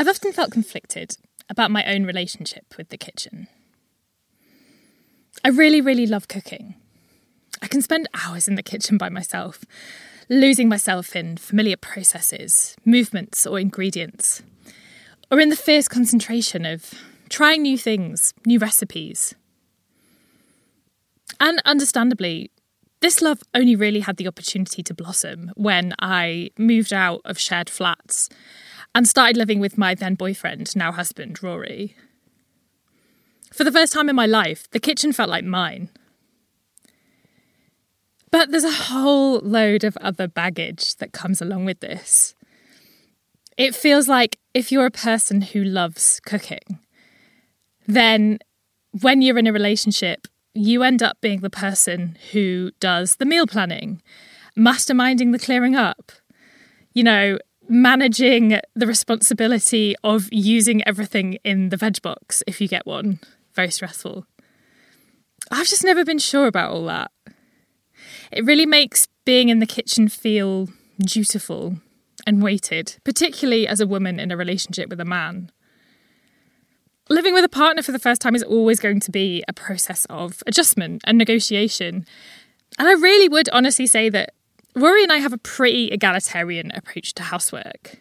I've often felt conflicted about my own relationship with the kitchen. I really, really love cooking. I can spend hours in the kitchen by myself, losing myself in familiar processes, movements, or ingredients, or in the fierce concentration of trying new things, new recipes. And understandably, this love only really had the opportunity to blossom when I moved out of shared flats and started living with my then boyfriend, now husband, Rory. For the first time in my life, the kitchen felt like mine. But there's a whole load of other baggage that comes along with this. It feels like if you're a person who loves cooking, then when you're in a relationship, you end up being the person who does the meal planning, masterminding the clearing up, you know, managing the responsibility of using everything in the veg box if you get one. Very stressful. I've just never been sure about all that. It really makes being in the kitchen feel dutiful and weighted, particularly as a woman in a relationship with a man. Living with a partner for the first time is always going to be a process of adjustment and negotiation. And I really would honestly say that Rory and I have a pretty egalitarian approach to housework.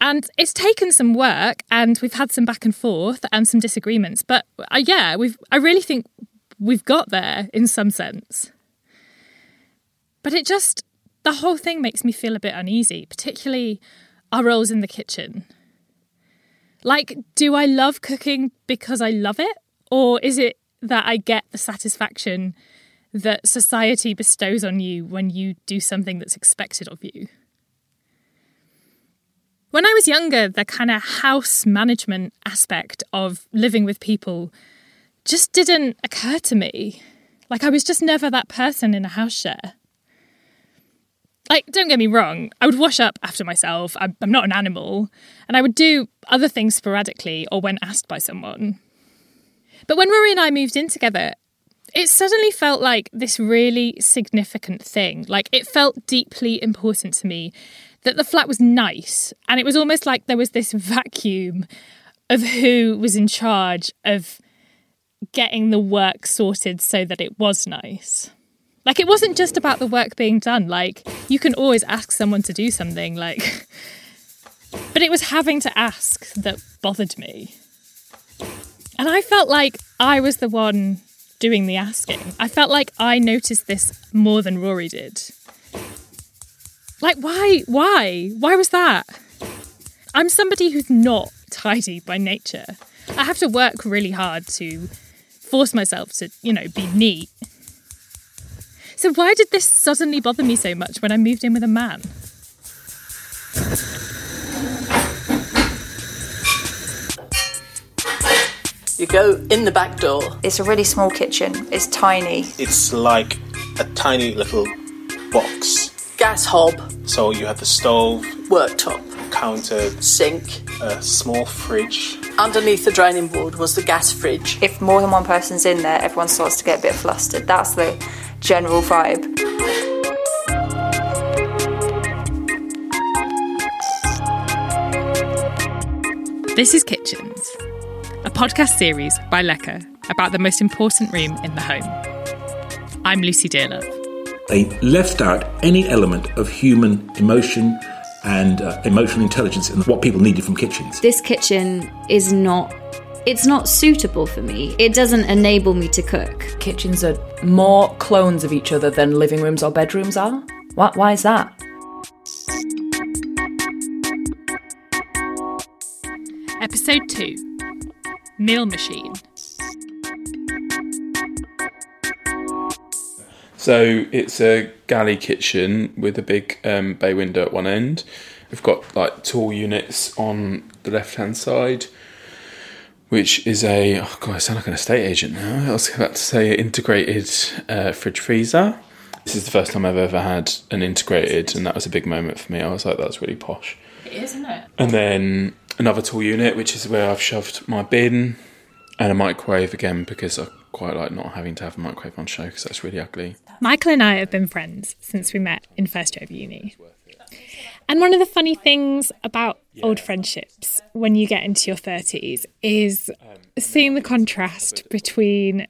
And it's taken some work and we've had some back and forth and some disagreements, but uh, yeah, we've I really think we've got there in some sense. But it just the whole thing makes me feel a bit uneasy, particularly our roles in the kitchen. Like, do I love cooking because I love it? Or is it that I get the satisfaction that society bestows on you when you do something that's expected of you? When I was younger, the kind of house management aspect of living with people just didn't occur to me. Like, I was just never that person in a house share. Like, don't get me wrong, I would wash up after myself. I'm, not an animal. And I would do other things sporadically or when asked by someone. But when Rory and I moved in together, it suddenly felt like this really significant thing. Like, it felt deeply important to me that the flat was nice. And it was almost like there was this vacuum of who was in charge of getting the work sorted so that it was nice. Like it wasn't just about the work being done. Like you can always ask someone to do something like but it was having to ask that bothered me. And I felt like I was the one doing the asking. I felt like I noticed this more than Rory did. Like why why? Why was that? I'm somebody who's not tidy by nature. I have to work really hard to force myself to, you know, be neat. So, why did this suddenly bother me so much when I moved in with a man? You go in the back door. It's a really small kitchen, it's tiny. It's like a tiny little box. Gas hob, So you have the stove, worktop, counter, sink. a small fridge. Underneath the draining board was the gas fridge. If more than one person's in there, everyone starts to get a bit flustered. That's the general vibe. This is Kitchens, a podcast series by Lecker about the most important room in the home. I'm Lucy Dearlove. They left out any element of human emotion and uh, emotional intelligence and what people needed from kitchens. this kitchen is not it's not suitable for me it doesn't enable me to cook Kitchens are more clones of each other than living rooms or bedrooms are. Why, why is that? Episode 2 Meal Machine. So it's a galley kitchen with a big um, bay window at one end. We've got like tall units on the left hand side, which is a oh god, I sound like an estate agent now. I was about to say integrated uh, fridge freezer. This is the first time I've ever had an integrated, and that was a big moment for me. I was like, that's really posh. It is, isn't it? And then another tall unit, which is where I've shoved my bin, and a microwave again because I quite like not having to have a microwave on show because that's really ugly. Michael and I have been friends since we met in first year of uni. And one of the funny things about old friendships when you get into your 30s is seeing the contrast between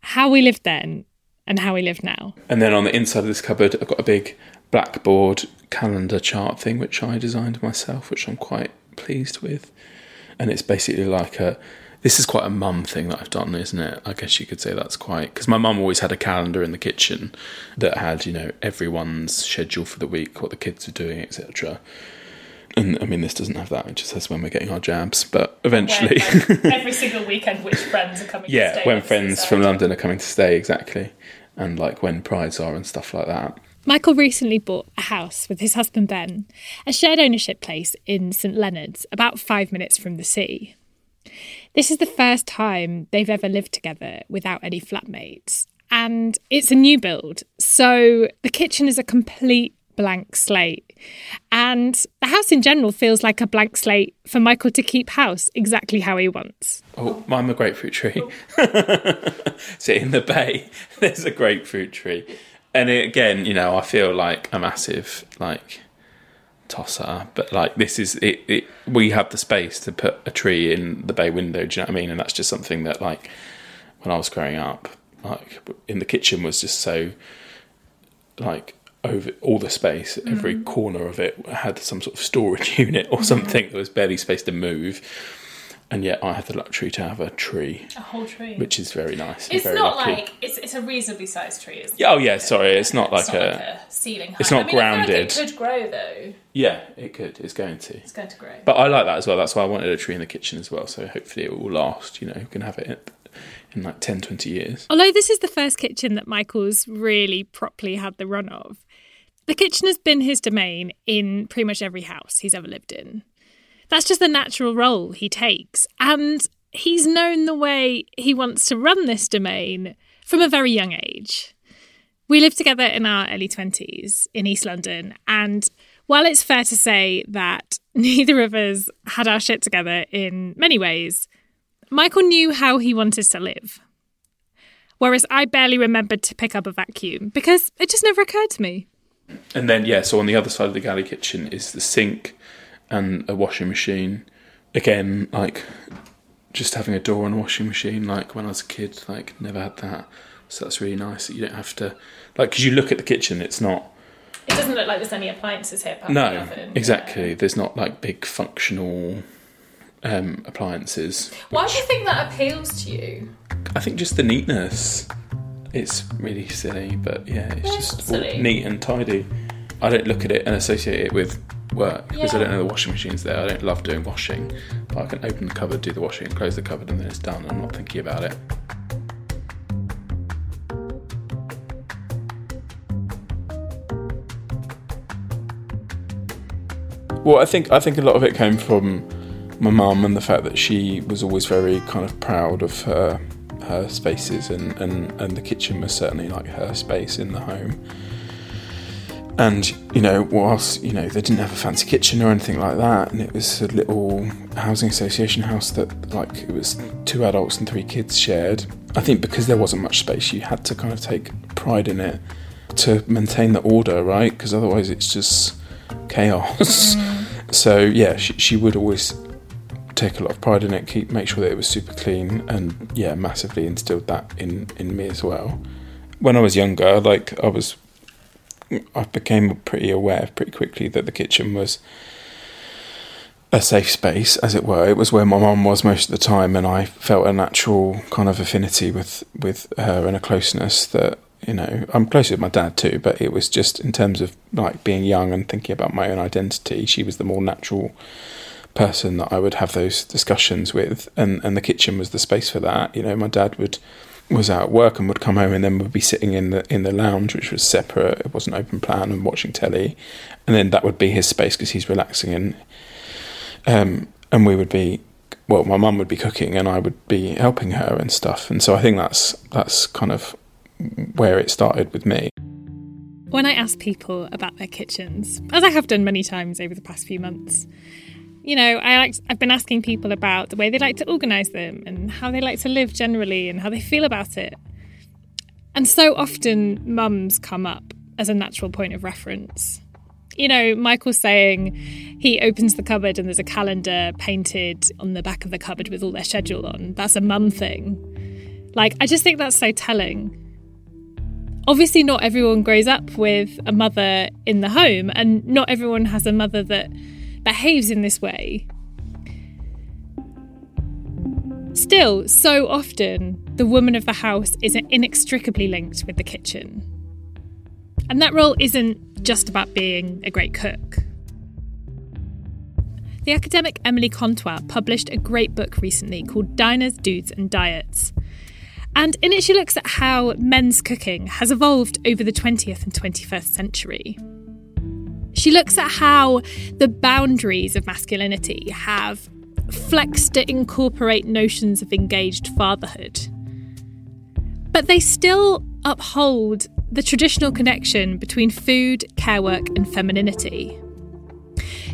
how we lived then and how we live now. And then on the inside of this cupboard, I've got a big blackboard calendar chart thing, which I designed myself, which I'm quite pleased with. And it's basically like a. This is quite a mum thing that I've done, isn't it? I guess you could say that's quite. Because my mum always had a calendar in the kitchen that had, you know, everyone's schedule for the week, what the kids are doing, etc. And I mean, this doesn't have that. It just says when we're getting our jabs. But eventually. every single weekend, which friends are coming yeah, when friends from London are coming to stay, exactly. And like when prides are and stuff like that. Michael recently bought a house with his husband Ben, a shared ownership place in St Leonard's, about five minutes from the sea. This is the first time they've ever lived together without any flatmates, and it's a new build, so the kitchen is a complete blank slate. And the house in general feels like a blank slate for Michael to keep house exactly how he wants. Oh, I'm a grapefruit tree. so in the bay, there's a grapefruit tree. And it, again, you know, I feel like a massive like tosser, but like this is it, it. We have the space to put a tree in the bay window. Do you know what I mean? And that's just something that like when I was growing up, like in the kitchen was just so like over all the space. Every mm. corner of it had some sort of storage unit or something mm. that was barely space to move. And yet, I have the luxury to have a tree, A whole tree. which is very nice. it's very not lucky. like it's it's a reasonably sized tree. Isn't Yeah, oh yeah, sorry, it's not like It's not a. like a ceiling height. it's not I mean, I feel like grounded. it could grow though. Yeah, it could. It's going to. It's going to grow. But I like that as well. That's why I wanted a tree in the kitchen as well. So hopefully it will last. You know, you can have it in, in like 10, 20 years. Although this is the first kitchen that Michael's really properly had the run of, the kitchen has been his domain in pretty much every house he's ever lived in. That's just the natural role he takes. And he's known the way he wants to run this domain from a very young age. We lived together in our early 20s in East London. And while it's fair to say that neither of us had our shit together in many ways, Michael knew how he wanted to live. Whereas I barely remembered to pick up a vacuum because it just never occurred to me. And then, yeah, so on the other side of the galley kitchen is the sink and a washing machine. Again, like just having a door and a washing machine, like when I was a kid, like never had that. So that's really nice that you don't have to, like, because you look at the kitchen, it's not It doesn't look like there's any appliances here. No, exactly. There's not like big functional um, appliances. Why do you think that appeals to you? I think just the neatness. It's really silly, but yeah, it's Well, just neat and tidy. I don't look at it and associate it with work because I don't know the washing machine's there. I don't love doing washing, but I can open the cupboard, do the washing, close the cupboard, and then it's done. I'm not thinking about it. Well, I think I think a lot of it came from my mum and the fact that she was always very kind of proud of her her spaces and, and, and the kitchen was certainly like her space in the home. And, you know, whilst, you know, they didn't have a fancy kitchen or anything like that, and it was a little housing association house that like it was two adults and three kids shared. I think because there wasn't much space, you had to kind of take pride in it to maintain the order, right? Because otherwise it's just chaos. Mm. So yeah, she, she would always take a lot of pride in it, keep make sure that it was super clean, and yeah, massively instilled that in in me as well. When I was younger, like I was, I became pretty aware pretty quickly that the kitchen was a safe space, as it were. It was where my mum was most of the time, and I felt a natural kind of affinity with with her and a closeness that you know I'm close with my dad too. But it was just in terms of like being young and thinking about my own identity, she was the more natural person that I would have those discussions with, and and the kitchen was the space for that. You know, my dad would was out at work and would come home and then would be sitting in the in the lounge, which was separate. It wasn't open plan and watching telly, and then that would be his space because he's relaxing and um and we would be well, my mum would be cooking and I would be helping her and stuff, and so I think that's that's kind of where it started with me. When I ask people about their kitchens, as I have done many times over the past few months, you know, I like I've been asking people about the way they like to organise them and how they like to live generally and how they feel about it. And so often mums come up as a natural point of reference. You know, Michael's saying he opens the cupboard and there's a calendar painted on the back of the cupboard with all their schedule on. That's a mum thing. Like, I just think that's so telling. Obviously, not everyone grows up with a mother in the home, and not everyone has a mother that behaves in this way. Still, so often, the woman of the house is inextricably linked with the kitchen. And that role isn't just about being a great cook. The academic Emily Contois published a great book recently called Diners, Dudes and Diets. And in it, she looks at how men's cooking has evolved over the 20th and 21st century. She looks at how the boundaries of masculinity have flexed to incorporate notions of engaged fatherhood. But they still uphold the traditional connection between food, care work, and femininity.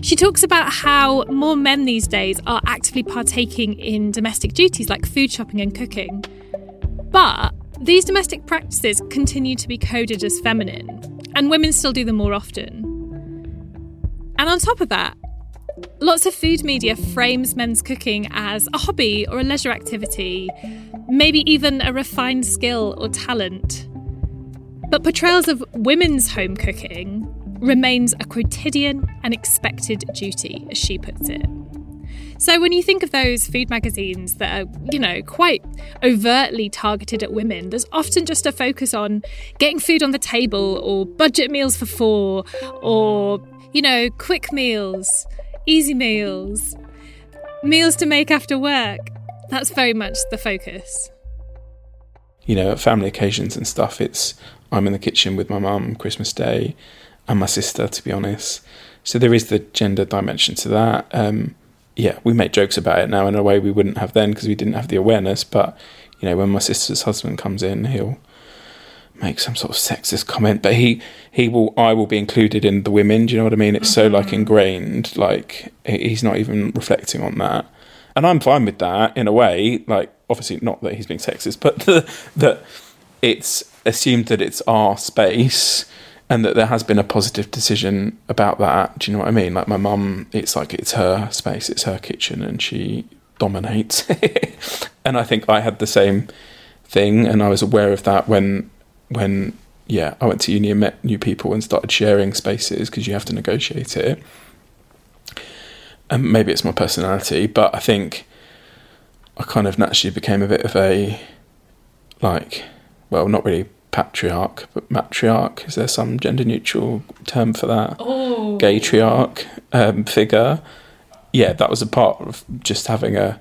She talks about how more men these days are actively partaking in domestic duties like food shopping and cooking. But these domestic practices continue to be coded as feminine, and women still do them more often. And on top of that, lots of food media frames men's cooking as a hobby or a leisure activity, maybe even a refined skill or talent. But portrayals of women's home cooking remains a quotidian and expected duty, as she puts it. So when you think of those food magazines that are, you know, quite overtly targeted at women, there's often just a focus on getting food on the table or budget meals for four or, you know, quick meals, easy meals, meals to make after work. That's very much the focus. You know, at family occasions and stuff, it's I'm in the kitchen with my mum Christmas Day and my sister, to be honest. So there is the gender dimension to that. Um, yeah, we make jokes about it now in a way we wouldn't have then because we didn't have the awareness. But you know, when my sister's husband comes in, he'll make some sort of sexist comment, but he he will I will be included in the women. Do you know what I mean? It's so like mm-hmm. ingrained. Like he's not even reflecting on that, and I'm fine with that in a way. Like obviously not that he's being sexist, but the, that it's assumed that it's our space and that there has been a positive decision about that. Do you know what I mean? Like my mum, it's like it's her space, it's her kitchen, and she dominates. and I think I had the same thing, and I was aware of that when when yeah I went to uni and met new people and started sharing spaces because you have to negotiate it. And maybe it's my personality, but I think I kind of naturally became a bit of a like well, not really patriarch, but matriarch. Is there some gender neutral term for that? Oh. Gay triarch um, figure. Yeah, that was a part of just having a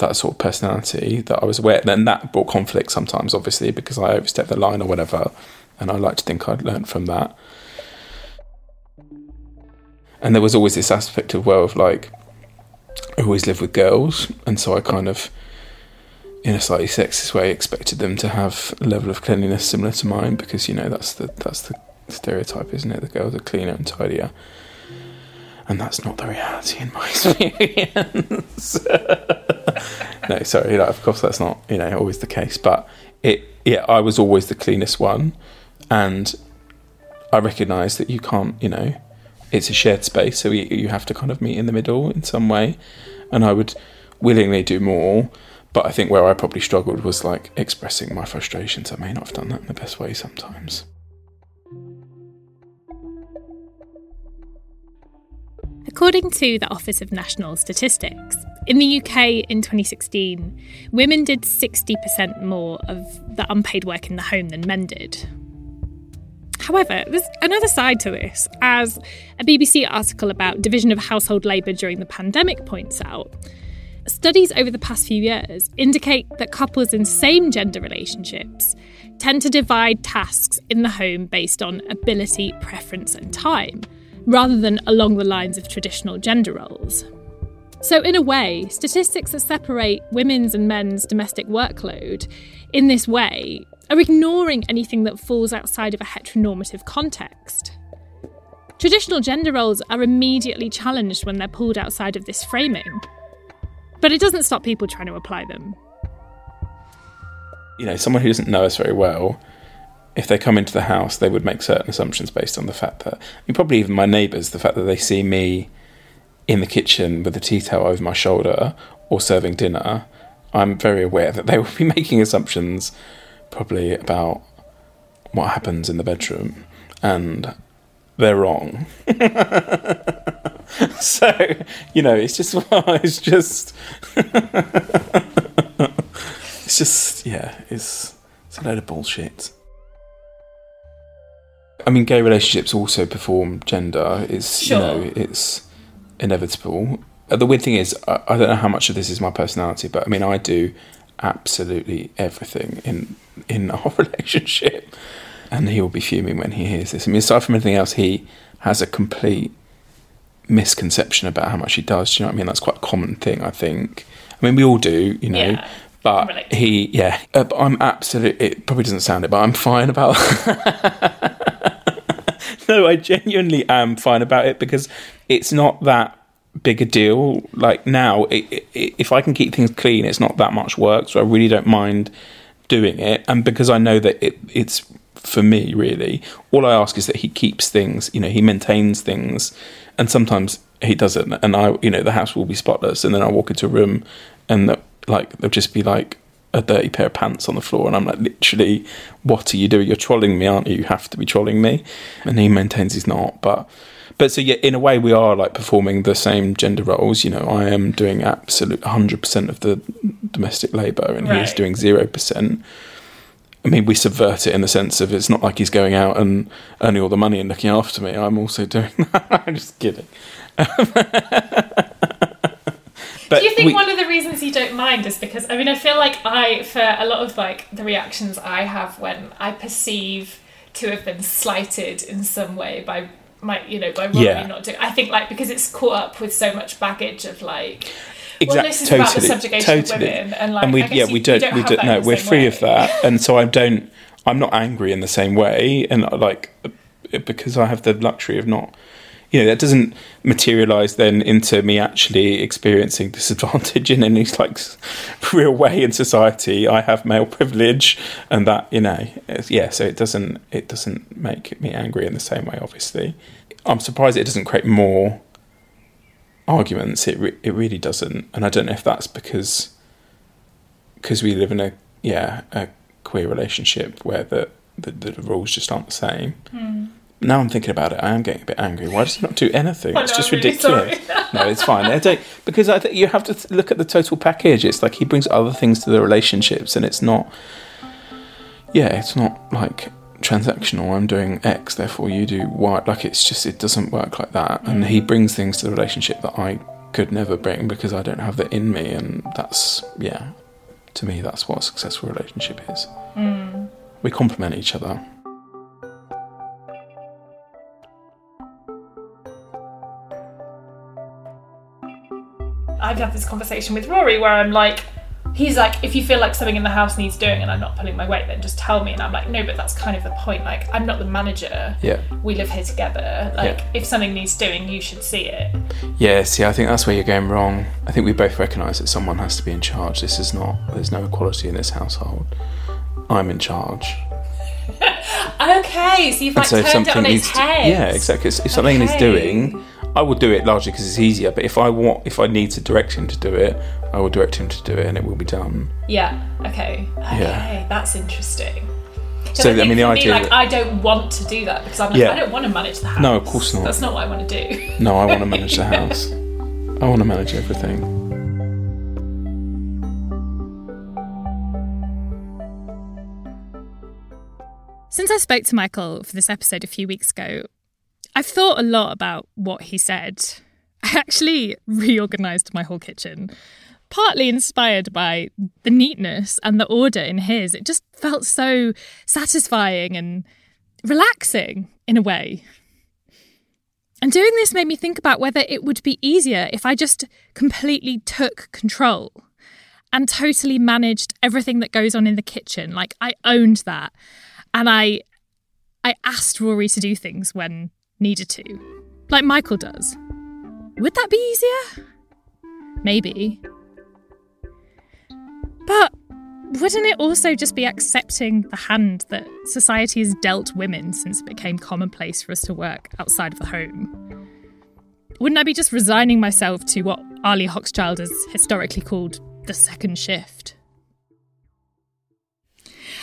that sort of personality that I was aware. Then that brought conflict sometimes, obviously, because I overstepped the line or whatever. And I like to think I'd learned from that. And there was always this aspect of well of like I always lived with girls, and so I kind of in a slightly sexist way, expected them to have a level of cleanliness similar to mine because you know that's the that's the stereotype, isn't it? The girls are cleaner and tidier, and that's not the reality in my experience. no, sorry, of course that's not you know always the case, but it yeah, I was always the cleanest one, and I recognise that you can't you know it's a shared space, so you, you have to kind of meet in the middle in some way, and I would willingly do more but I think where I probably struggled was like expressing my frustrations. I may not have done that in the best way sometimes. According to the Office of National Statistics, in the UK in 2016, women did 60% more of the unpaid work in the home than men did. However, there's another side to this, as a BBC article about division of household labour during the pandemic points out. Studies over the past few years indicate that couples in same gender relationships tend to divide tasks in the home based on ability, preference, and time, rather than along the lines of traditional gender roles. So, in a way, statistics that separate women's and men's domestic workload in this way are ignoring anything that falls outside of a heteronormative context. Traditional gender roles are immediately challenged when they're pulled outside of this framing, but it doesn't stop people trying to apply them. You know, someone who doesn't know us very well if they come into the house, they would make certain assumptions based on the fact that, probably even my neighbours, the fact that they see me in the kitchen with a tea towel over my shoulder or serving dinner, I'm very aware that they will be making assumptions probably about what happens in the bedroom, and they're wrong. so, you know, it's just, it's just, it's just, yeah, it's, it's a load of bullshit. I mean, gay relationships also perform gender. Is you know, it's inevitable. Uh, The weird thing is, I, I don't know how much of this is my personality, but I mean, I do absolutely everything in in our relationship, and he will be fuming when he hears this. I mean, aside from anything else, he has a complete misconception about how much he does. Do you know what I mean? That's quite a common thing, I think. I mean, we all do, you know. Yeah. But he, yeah, uh, but I'm absolutely. It probably doesn't sound it, but I'm fine about. no, I genuinely am fine about it because it's not that big a deal. Like now, it, it, if I can keep things clean, it's not that much work, so I really don't mind doing it. And because I know that it, it's for me, really, all I ask is that he keeps things. You know, he maintains things, and sometimes he doesn't. And I, you know, the house will be spotless, and then I walk into a room, and like there'll just be like a dirty pair of pants on the floor, and I'm like, literally, what are you doing? You're trolling me, aren't you? You have to be trolling me. And he maintains he's not, but. But so yeah, in a way, we are like performing the same gender roles. You know, I am doing absolute hundred percent of the domestic labour, and he's doing zero percent. I mean, we subvert it in the sense of it's not like he's going out and earning all the money and looking after me. I'm also doing that. I'm just kidding. but Do you think we- one of the reasons you don't mind is because I mean I feel like I for a lot of like the reactions I have when I perceive to have been slighted in some way by my you know by Yeah. not doing I think like because it's caught up with so much baggage of like Exactly. well this is about the totally, subjugation of totally. women and like we, I guess yeah, you, we don't, don't we don't, no, we're free way. of that, and so I don't. I'm not angry in the same way, and like because I have the luxury of not. You know, that doesn't materialize then into me actually experiencing disadvantage in any like real way in society. I have male privilege, and that you know, yeah. So it doesn't it doesn't make me angry in the same way. Obviously, I'm surprised it doesn't create more arguments. It re- it really doesn't, and I don't know if that's because because we live in a yeah a queer relationship where the the, the rules just aren't the same. Hmm. Now I'm thinking about it. I am getting a bit angry. Why does he not do anything? I oh, it's just really ridiculous. no, it's fine. I don't because I think you have to th- look at the total package. It's like he brings other things to the relationships, and it's not. Yeah, it's not like transactional. I'm doing X, therefore you do Y. Like it's just it doesn't work like that. And he mm. brings things to the relationship that I could never bring because I don't have that in me, and that's yeah. To me, that's what a successful relationship is. Mm. We complement each other. I've had this conversation with Rory where I'm like, he's like, if you feel like something in the house needs doing and I'm not pulling my weight, then just tell me. And I'm like, no, but that's kind of the point. Like, I'm not the manager. Yeah. We live here together. Like, Yeah. if something needs doing, you should see it. Yeah, see, I think that's where you're going wrong. I think we both recognise that someone has to be in charge. This is not, there's no equality in this household. I'm in charge. Okay, so you've like so if turned it on its needs to, head. yeah, exactly. If if something needs Okay. doing, I will do it largely because it's easier. But if I want, if I need to direct him to do it, I will direct him to do it, and it will be done. Yeah. Okay. Okay. Yeah. That's interesting. So, I think mean, the for idea like that- I don't want to do that because I'm like Yeah. I don't want to manage the house. No, of course not. That's not what I want to do. No, I want to manage the house. I want to manage everything. Since I spoke to Michael for this episode a few weeks ago, I've thought a lot about what he said. I actually reorganized my whole kitchen, partly inspired by the neatness and the order in his. It just felt so satisfying and relaxing in a way. And doing this made me think about whether it would be easier if I just completely took control and totally managed everything that goes on in the kitchen. Like I owned that. And I I asked Rory to do things when needed to. Like Michael does. Would that be easier? Maybe. But wouldn't it also just be accepting the hand that society has dealt women since it became commonplace for us to work outside of the home? Wouldn't I be just resigning myself to what Arlie Hochschild has historically called the second shift?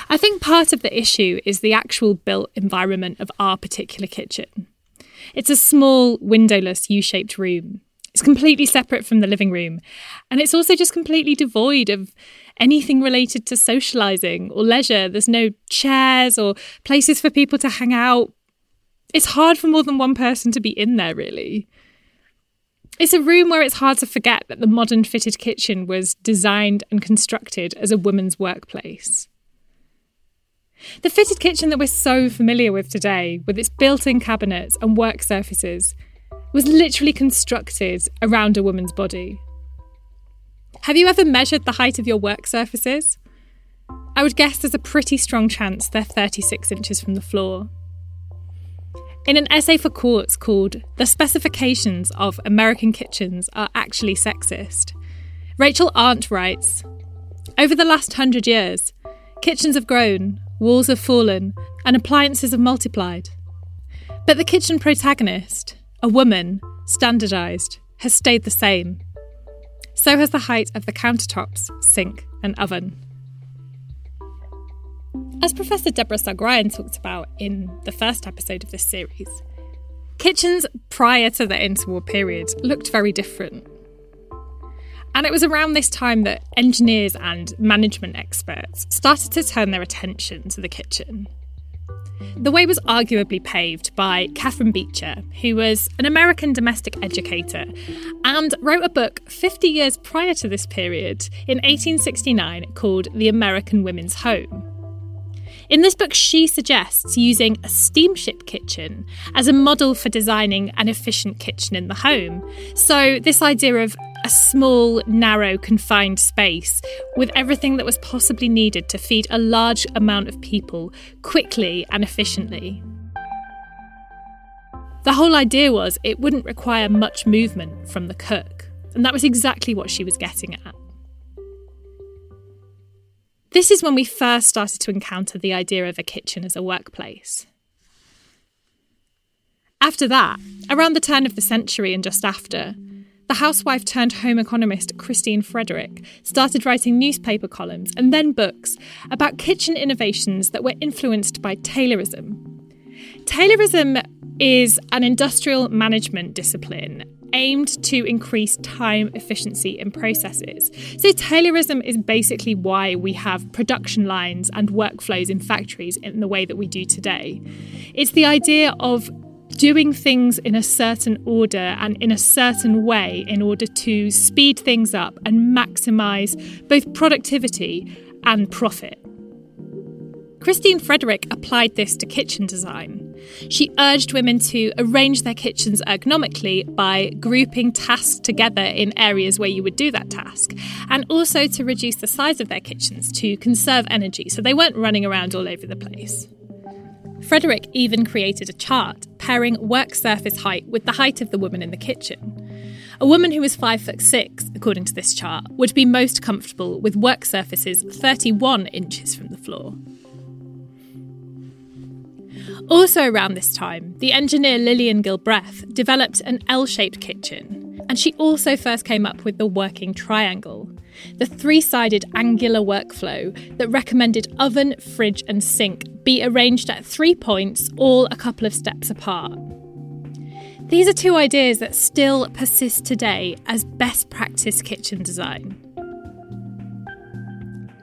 I think part of the issue is the actual built environment of our particular kitchen. It's a small, windowless, U shaped room. It's completely separate from the living room, and it's also just completely devoid of anything related to socialising or leisure. There's no chairs or places for people to hang out. It's hard for more than one person to be in there, really. It's a room where it's hard to forget that the modern fitted kitchen was designed and constructed as a woman's workplace. The fitted kitchen that we're so familiar with today, with its built in cabinets and work surfaces, was literally constructed around a woman's body. Have you ever measured the height of your work surfaces? I would guess there's a pretty strong chance they're 36 inches from the floor. In an essay for Quartz called The Specifications of American Kitchens Are Actually Sexist, Rachel Arndt writes Over the last hundred years, kitchens have grown, walls have fallen, and appliances have multiplied. But the kitchen protagonist, a woman, standardised, has stayed the same. So has the height of the countertops, sink, and oven. As Professor Deborah Sugg talked about in the first episode of this series, kitchens prior to the interwar period looked very different. And it was around this time that engineers and management experts started to turn their attention to the kitchen. The way was arguably paved by Catherine Beecher, who was an American domestic educator and wrote a book 50 years prior to this period in 1869 called The American Women's Home. In this book, she suggests using a steamship kitchen as a model for designing an efficient kitchen in the home. So, this idea of a small, narrow, confined space with everything that was possibly needed to feed a large amount of people quickly and efficiently. The whole idea was it wouldn't require much movement from the cook, and that was exactly what she was getting at. This is when we first started to encounter the idea of a kitchen as a workplace. After that, around the turn of the century and just after, the housewife turned home economist Christine Frederick started writing newspaper columns and then books about kitchen innovations that were influenced by Taylorism. Taylorism is an industrial management discipline aimed to increase time efficiency in processes. So, Taylorism is basically why we have production lines and workflows in factories in the way that we do today. It's the idea of doing things in a certain order and in a certain way in order to speed things up and maximize both productivity and profit. Christine Frederick applied this to kitchen design. She urged women to arrange their kitchens ergonomically by grouping tasks together in areas where you would do that task, and also to reduce the size of their kitchens to conserve energy so they weren't running around all over the place. Frederick even created a chart pairing work surface height with the height of the woman in the kitchen. A woman who was 5 foot 6, according to this chart, would be most comfortable with work surfaces 31 inches from the floor. Also, around this time, the engineer Lillian Gilbreth developed an L shaped kitchen, and she also first came up with the working triangle, the three sided angular workflow that recommended oven, fridge, and sink be arranged at three points, all a couple of steps apart. These are two ideas that still persist today as best practice kitchen design.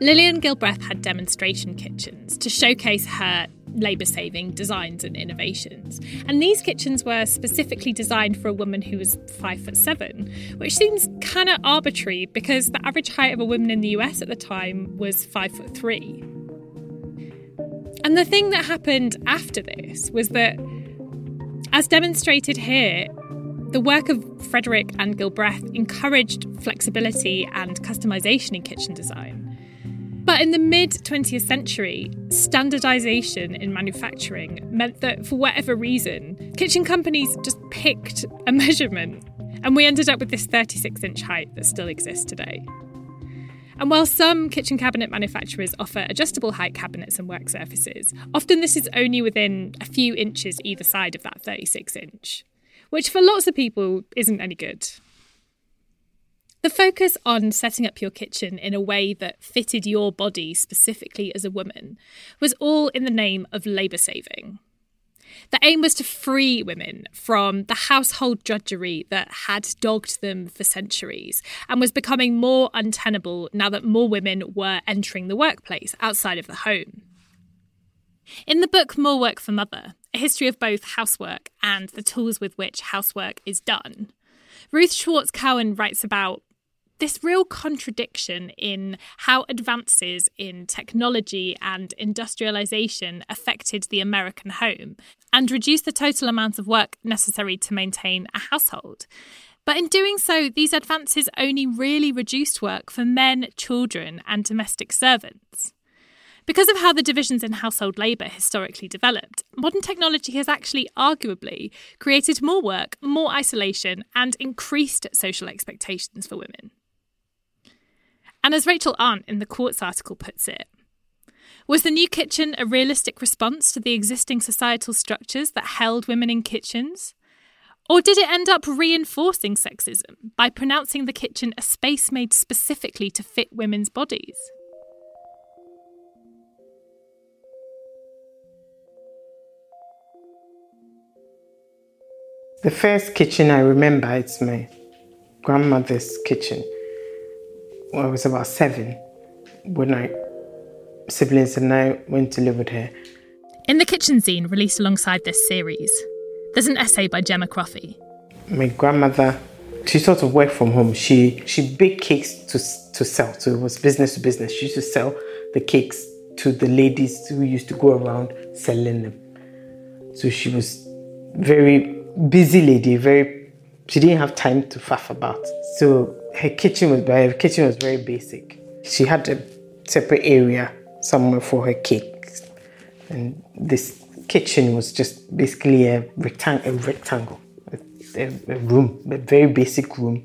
Lillian Gilbreth had demonstration kitchens to showcase her labour saving designs and innovations. And these kitchens were specifically designed for a woman who was five foot seven, which seems kind of arbitrary because the average height of a woman in the US at the time was five foot three. And the thing that happened after this was that, as demonstrated here, the work of Frederick and Gilbreth encouraged flexibility and customization in kitchen design. But in the mid 20th century, standardization in manufacturing meant that for whatever reason, kitchen companies just picked a measurement, and we ended up with this 36 inch height that still exists today. And while some kitchen cabinet manufacturers offer adjustable height cabinets and work surfaces, often this is only within a few inches either side of that 36 inch, which for lots of people isn't any good. The focus on setting up your kitchen in a way that fitted your body specifically as a woman was all in the name of labour saving. The aim was to free women from the household drudgery that had dogged them for centuries and was becoming more untenable now that more women were entering the workplace outside of the home. In the book More Work for Mother, a history of both housework and the tools with which housework is done, Ruth Schwartz Cowan writes about this real contradiction in how advances in technology and industrialization affected the American home and reduced the total amount of work necessary to maintain a household. But in doing so, these advances only really reduced work for men, children, and domestic servants. Because of how the divisions in household labour historically developed, modern technology has actually arguably created more work, more isolation, and increased social expectations for women. And as Rachel Arndt in the Quartz article puts it, was the new kitchen a realistic response to the existing societal structures that held women in kitchens? Or did it end up reinforcing sexism by pronouncing the kitchen a space made specifically to fit women's bodies? The first kitchen I remember, it's my grandmother's kitchen. When I was about seven when my siblings and I went to live with her. In the kitchen zine released alongside this series, there's an essay by Gemma Croffie. My grandmother, she sort of worked from home. She she baked cakes to to sell, so it was business to business. She used to sell the cakes to the ladies who used to go around selling them. So she was very busy lady, very she didn't have time to faff about. So her kitchen was her kitchen was very basic. She had a separate area somewhere for her cakes, and this kitchen was just basically a, rectang- a rectangle, a, a, room, a very basic room.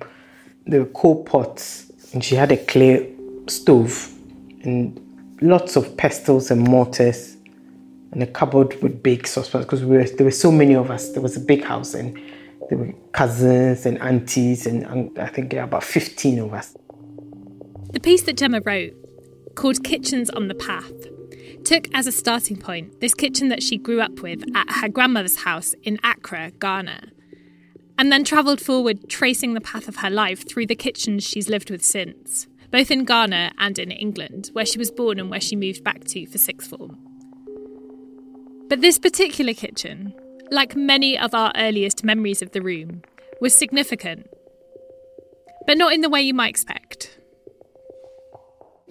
There were coal pots, and she had a clay stove, and lots of pestles and mortars, and a cupboard with big saucepans because we there were so many of us. There was a big house, and there were cousins and aunties, and, and I think there were about 15 of us. The piece that Gemma wrote, called Kitchens on the Path, took as a starting point this kitchen that she grew up with at her grandmother's house in Accra, Ghana, and then travelled forward tracing the path of her life through the kitchens she's lived with since, both in Ghana and in England, where she was born and where she moved back to for sixth form. But this particular kitchen, like many of our earliest memories of the room, was significant, but not in the way you might expect.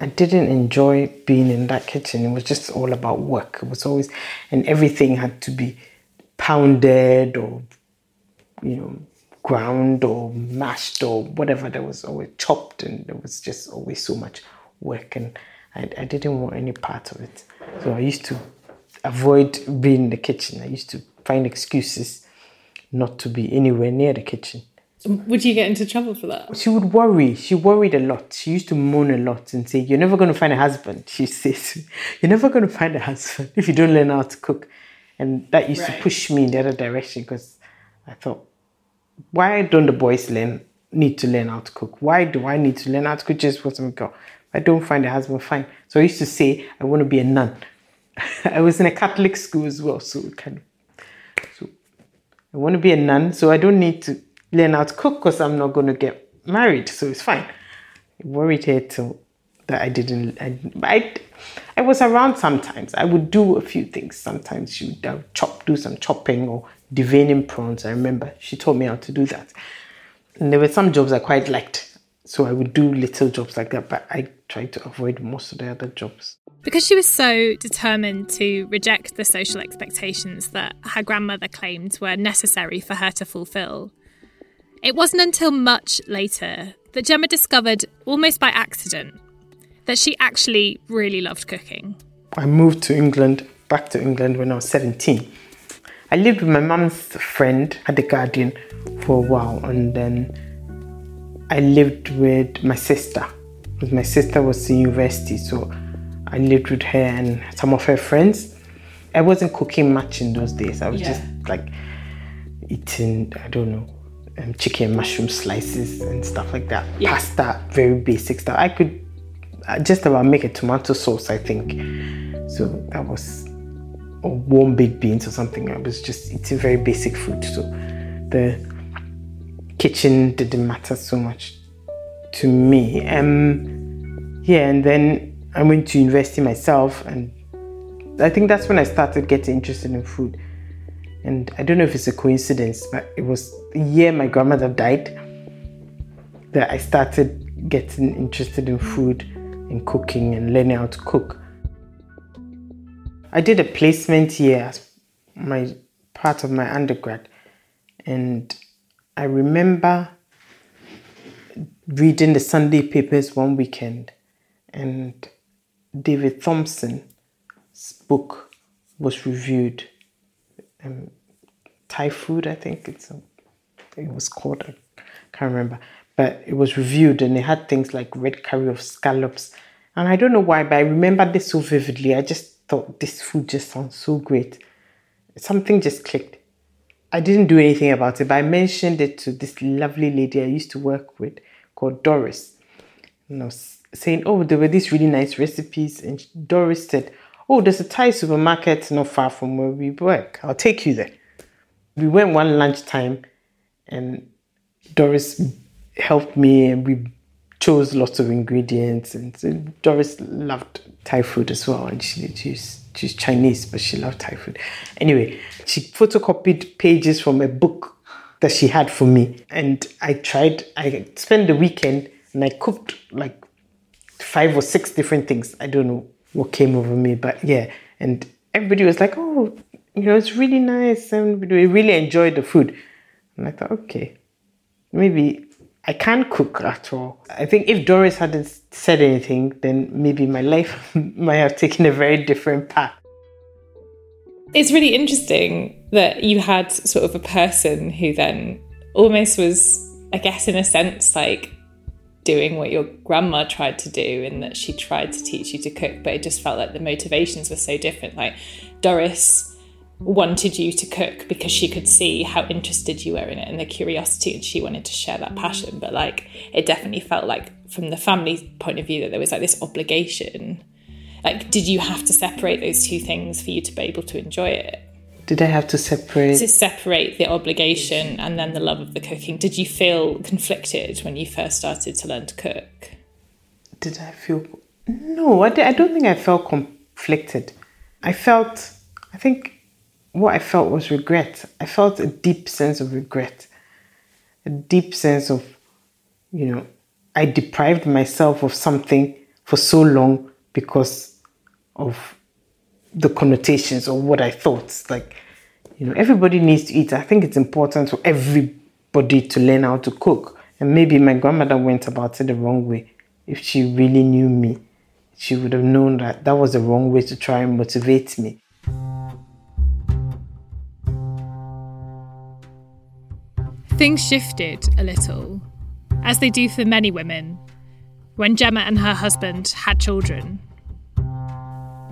I didn't enjoy being in that kitchen. It was just all about work. It was always, and everything had to be pounded or, you know, ground or mashed or whatever. There was always chopped, and there was just always so much work, and I, I didn't want any part of it. So I used to avoid being in the kitchen. I used to find excuses not to be anywhere near the kitchen. Would you get into trouble for that? She would worry. She worried a lot. She used to moan a lot and say, You're never going to find a husband. She says, You're never going to find a husband if you don't learn how to cook. And that used right. to push me in the other direction because I thought, Why don't the boys learn, need to learn how to cook? Why do I need to learn how to cook just for some girl? I don't find a husband, fine. So I used to say, I want to be a nun. I was in a Catholic school as well, so kind of. I want to be a nun, so I don't need to learn how to cook because I'm not going to get married, so it's fine. I worried her till that I didn't. I, I, I was around sometimes. I would do a few things. Sometimes she would chop, do some chopping or deveining prawns. I remember she taught me how to do that. And there were some jobs I quite liked, so I would do little jobs like that. But I tried to avoid most of the other jobs. Because she was so determined to reject the social expectations that her grandmother claimed were necessary for her to fulfill, it wasn't until much later that Gemma discovered, almost by accident, that she actually really loved cooking. I moved to England, back to England when I was 17. I lived with my mum's friend at The Guardian for a while, and then I lived with my sister because my sister was in university, so I lived with her and some of her friends. I wasn't cooking much in those days. I was Yeah. just like eating, I don't know, um, chicken mushroom slices and stuff like that. Yeah. Pasta, very basic stuff. I could just about make a tomato sauce, I think. So that was or warm baked beans or something. I was just eating very basic food. So the kitchen didn't matter so much to me. Um, yeah, and then I went to university myself, and I think that's when I started getting interested in food. And I don't know if it's a coincidence, but it was the year my grandmother died that I started getting interested in food and cooking and learning how to cook. I did a placement year as my part of my undergrad, and I remember reading the Sunday papers one weekend, and David Thompson's book was reviewed. Um, Thai food, I think it's a, it was called. I can't remember, but it was reviewed, and it had things like red curry of scallops, and I don't know why, but I remember this so vividly. I just thought this food just sounds so great. Something just clicked. I didn't do anything about it, but I mentioned it to this lovely lady I used to work with called Doris. And I was saying, oh, there were these really nice recipes. And Doris said, oh, there's a Thai supermarket not far from where we work. I'll take you there. We went one lunchtime and Doris helped me and we chose lots of ingredients. And so Doris loved Thai food as well. And she, she's, she's Chinese, but she loved Thai food. Anyway, she photocopied pages from a book that she had for me. And I tried, I spent the weekend and I cooked like five or six different things. I don't know what came over me, but yeah. And everybody was like, oh, you know, it's really nice. And we really enjoyed the food. And I thought, okay, maybe I can't cook at all. I think if Doris hadn't said anything, then maybe my life might have taken a very different path. It's really interesting that you had sort of a person who then almost was, I guess, in a sense, like doing what your grandma tried to do, in that she tried to teach you to cook, but it just felt like the motivations were so different. Like Doris wanted you to cook because she could see how interested you were in it and the curiosity and she wanted to share that passion but like it definitely felt like from the family point of view that there was like this obligation like did you have to separate those two things for you to be able to enjoy it Did I have to separate? to separate the obligation and then the love of the cooking did you feel conflicted when you first started to learn to cook Did I feel? No, I, I don't think I felt conflicted. I felt, I think what I felt was regret. I felt a deep sense of regret, a deep sense of, you know, I deprived myself of something for so long because of the connotations of what I thought. Like, you know, everybody needs to eat. I think it's important for everybody to learn how to cook. And maybe my grandmother went about it the wrong way. If she really knew me, she would have known that that was the wrong way to try and motivate me. Things shifted a little, as they do for many women, when Gemma and her husband had children.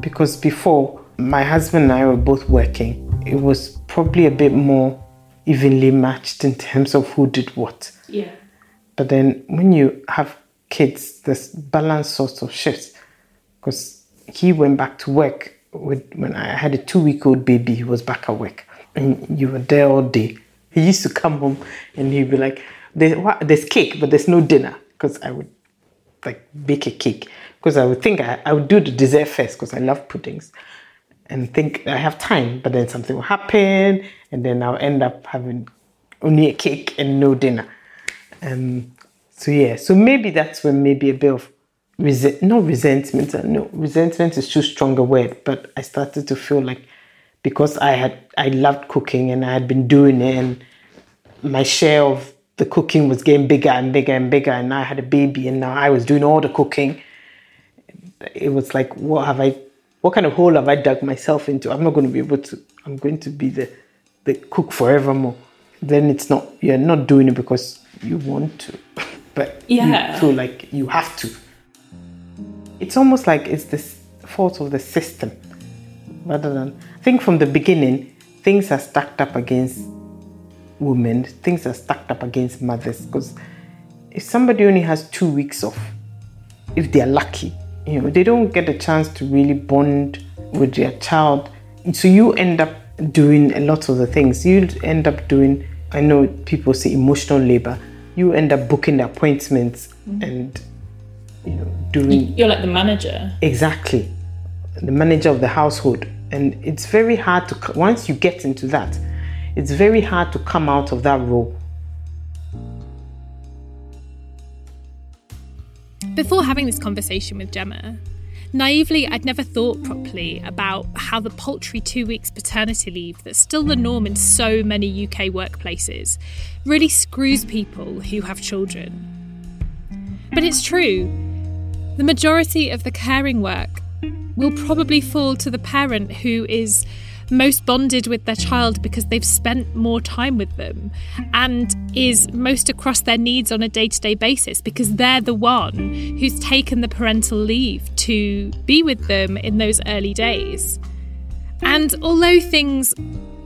because before my husband and I were both working, it was probably a bit more evenly matched in terms of who did what. yeah But then when you have kids, there's balance sorts of shifts. Because he went back to work with, when I had a two week old baby, he was back at work. And you were there all day. He used to come home and he'd be like, there's, what, there's cake, but there's no dinner. Because I would like bake a cake. Because I would think I, I would do the dessert first because I love puddings. And think I have time, but then something will happen, and then I'll end up having only a cake and no dinner. Um, so yeah, so maybe that's when maybe a bit of resent, not resentment. uh, No, resentment is too strong a word. But I started to feel like because I had I loved cooking and I had been doing it, and my share of the cooking was getting bigger and bigger and bigger, and I had a baby, and now I was doing all the cooking. It was like, what have I? What kind of hole have I dug myself into? I'm not going to be able to. I'm going to be the the cook forevermore. Then it's not. You're not doing it because you want to, but Yeah. you feel like you have to. it's almost like it's the fault of the system rather than I think from the beginning things are stacked up against women, things are stacked up against mothers because if somebody only has two weeks off, if they're lucky, you know, they don't get a chance to really bond with their child. So you end up doing a lot of the things. You end up doing, I know people say emotional labor. You end up booking the appointments mm-hmm. and, you know, doing. You're like the manager. Exactly. The manager of the household. And it's very hard to, once you get into that, it's very hard to come out of that role. Before having this conversation with Gemma, naively, I'd never thought properly about how the paltry two weeks paternity leave that's still the norm in so many UK workplaces really screws people who have children. But it's true, the majority of the caring work will probably fall to the parent who is most bonded with their child because they've spent more time with them and is most across their needs on a day to day basis because they're the one who's taken the parental leave to be with them in those early days. And although things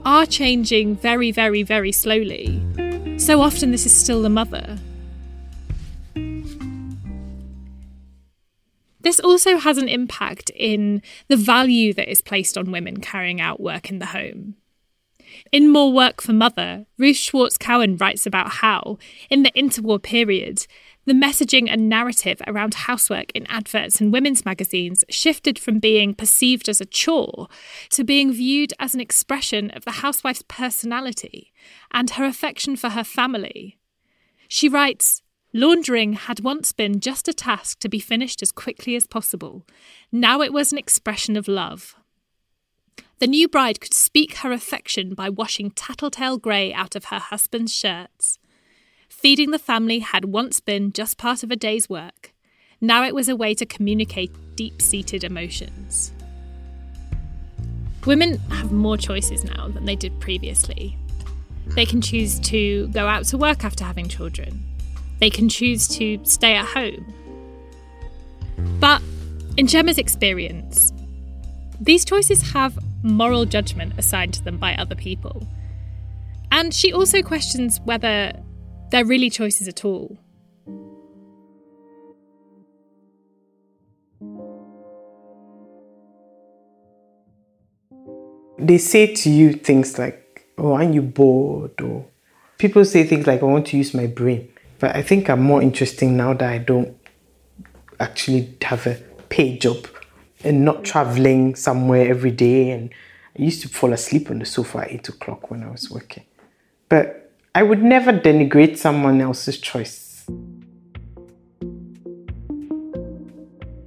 are changing very, very, very slowly, so often this is still the mother This also has an impact in the value that is placed on women carrying out work in the home. In More Work for Mother, Ruth Schwartz Cowan writes about how, in the interwar period, the messaging and narrative around housework in adverts and women's magazines shifted from being perceived as a chore to being viewed as an expression of the housewife's personality and her affection for her family. She writes, Laundering had once been just a task to be finished as quickly as possible. Now it was an expression of love. The new bride could speak her affection by washing tattletale grey out of her husband's shirts. Feeding the family had once been just part of a day's work. Now it was a way to communicate deep seated emotions. Women have more choices now than they did previously. They can choose to go out to work after having children, they can choose to stay at home. But in Gemma's experience, these choices have moral judgment assigned to them by other people. And she also questions whether they're really choices at all. They say to you things like, Oh, aren't you bored? Or people say things like, I want to use my brain. But I think I'm more interesting now that I don't actually have a paid job and not traveling somewhere every day. And I used to fall asleep on the sofa at eight o'clock when I was working. But I would never denigrate someone else's choice.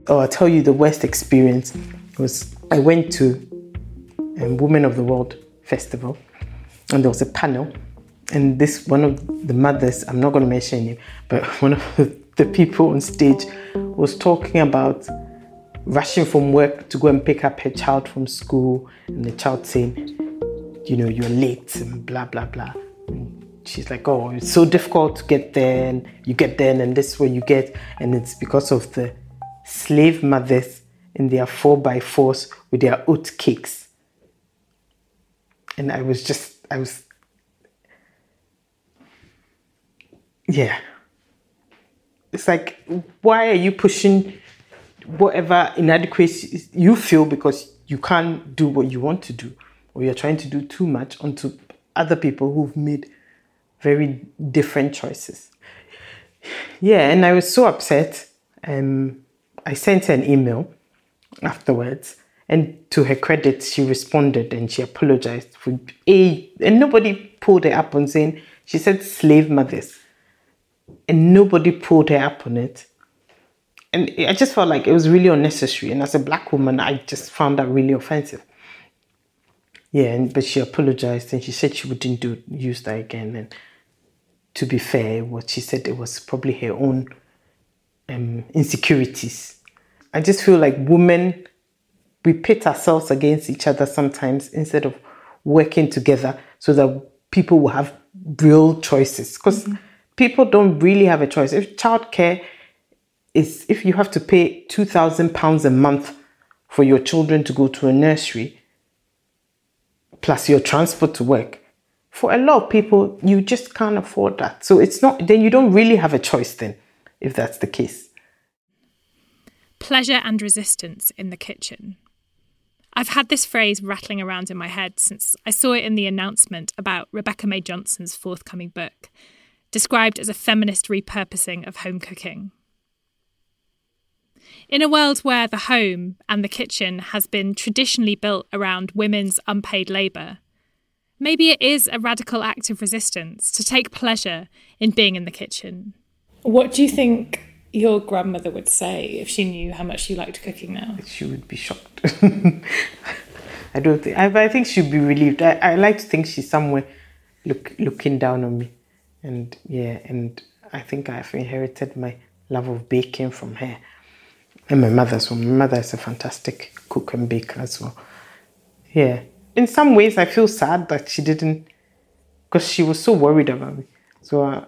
Oh, I'll tell you the worst experience was I went to um, Women of the World Festival and there was a panel and this one of the mothers, I'm not going to mention him, but one of the people on stage was talking about rushing from work to go and pick up her child from school, and the child saying, you know, you're late and blah blah blah. And she's like, oh, it's so difficult to get there, and you get there, and this is where you get, and it's because of the slave mothers in their four by fours with their oat cakes. And I was just, I was yeah. It's like, why are you pushing whatever inadequacy you feel because you can't do what you want to do, or you're trying to do too much onto other people who've made very different choices? Yeah, and I was so upset. Um, I sent her an email afterwards, and to her credit, she responded and she apologized for a, and nobody pulled her up on saying she said slave mothers and nobody pulled her up on it. And I just felt like it was really unnecessary. And as a black woman, I just found that really offensive. Yeah, and, but she apologized and she said she wouldn't do use that again. And to be fair, what she said it was probably her own um, insecurities. I just feel like women, we pit ourselves against each other sometimes instead of working together so that people will have real choices. Because mm-hmm people don't really have a choice. If childcare is if you have to pay two thousand pounds a month for your children to go to a nursery, plus your transport to work. For a lot of people, you just can't afford that. So it's not, then you don't really have a choice, then, if that's the case. Pleasure and resistance in the kitchen. I've had this phrase rattling around in my head since I saw it in the announcement about Rebecca May Johnson's forthcoming book, described as a feminist repurposing of home cooking. In a world where the home and the kitchen has been traditionally built around women's unpaid labour, maybe it is a radical act of resistance to take pleasure in being in the kitchen. What do you think your grandmother would say if she knew how much you liked cooking now? She would be shocked. I don't think, I, I think she'd be relieved. I, I like to think she's somewhere look, looking down on me. And yeah, and I think I've inherited my love of baking from her and my mother well. My mother is a fantastic cook and baker as well. Yeah. In some ways, I feel sad that she didn't, because she was so worried about me. So uh,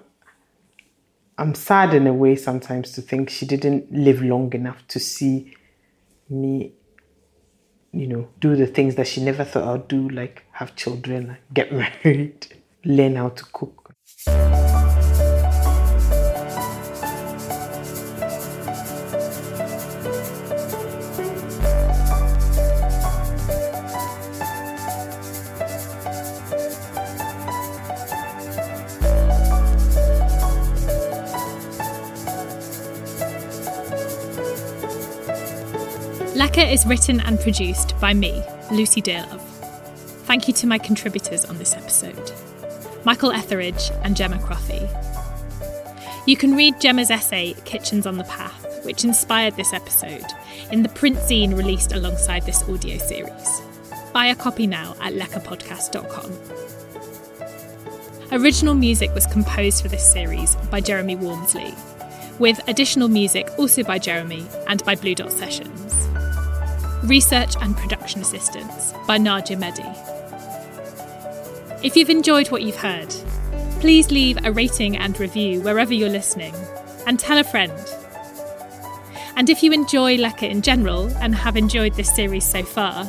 I'm sad in a way sometimes to think she didn't live long enough to see me, you know, do the things that she never thought I'd do, like have children, get married, learn how to cook. Lecker is written and produced by me, Lucy Dearlove. Thank you to my contributors on this episode Michael Etheridge and Gemma Croffie. You can read Gemma's essay, Kitchens on the Path, which inspired this episode, in the print zine released alongside this audio series. Buy a copy now at leckerpodcast.com. Original music was composed for this series by Jeremy Warmsley, with additional music also by Jeremy and by Blue Dot Sessions. Research and production assistance by Nadia Mehdi. If you've enjoyed what you've heard, please leave a rating and review wherever you're listening and tell a friend. And if you enjoy Lecker in general and have enjoyed this series so far,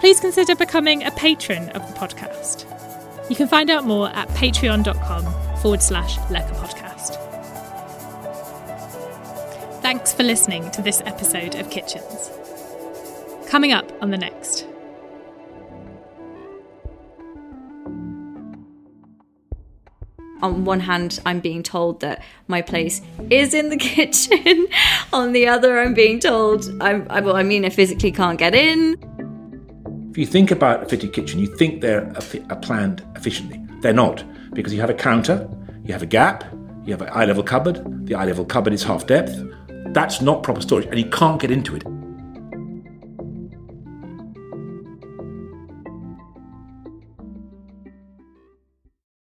please consider becoming a patron of the podcast. You can find out more at patreon.com forward slash Lecker Podcast. Thanks for listening to this episode of Kitchens. Coming up on the next. On one hand, I'm being told that my place is in the kitchen. on the other, I'm being told I'm, I, well, I mean, I physically can't get in. If you think about a fitted kitchen, you think they're are planned efficiently. They're not, because you have a counter, you have a gap, you have an eye level cupboard. The eye level cupboard is half depth. That's not proper storage, and you can't get into it.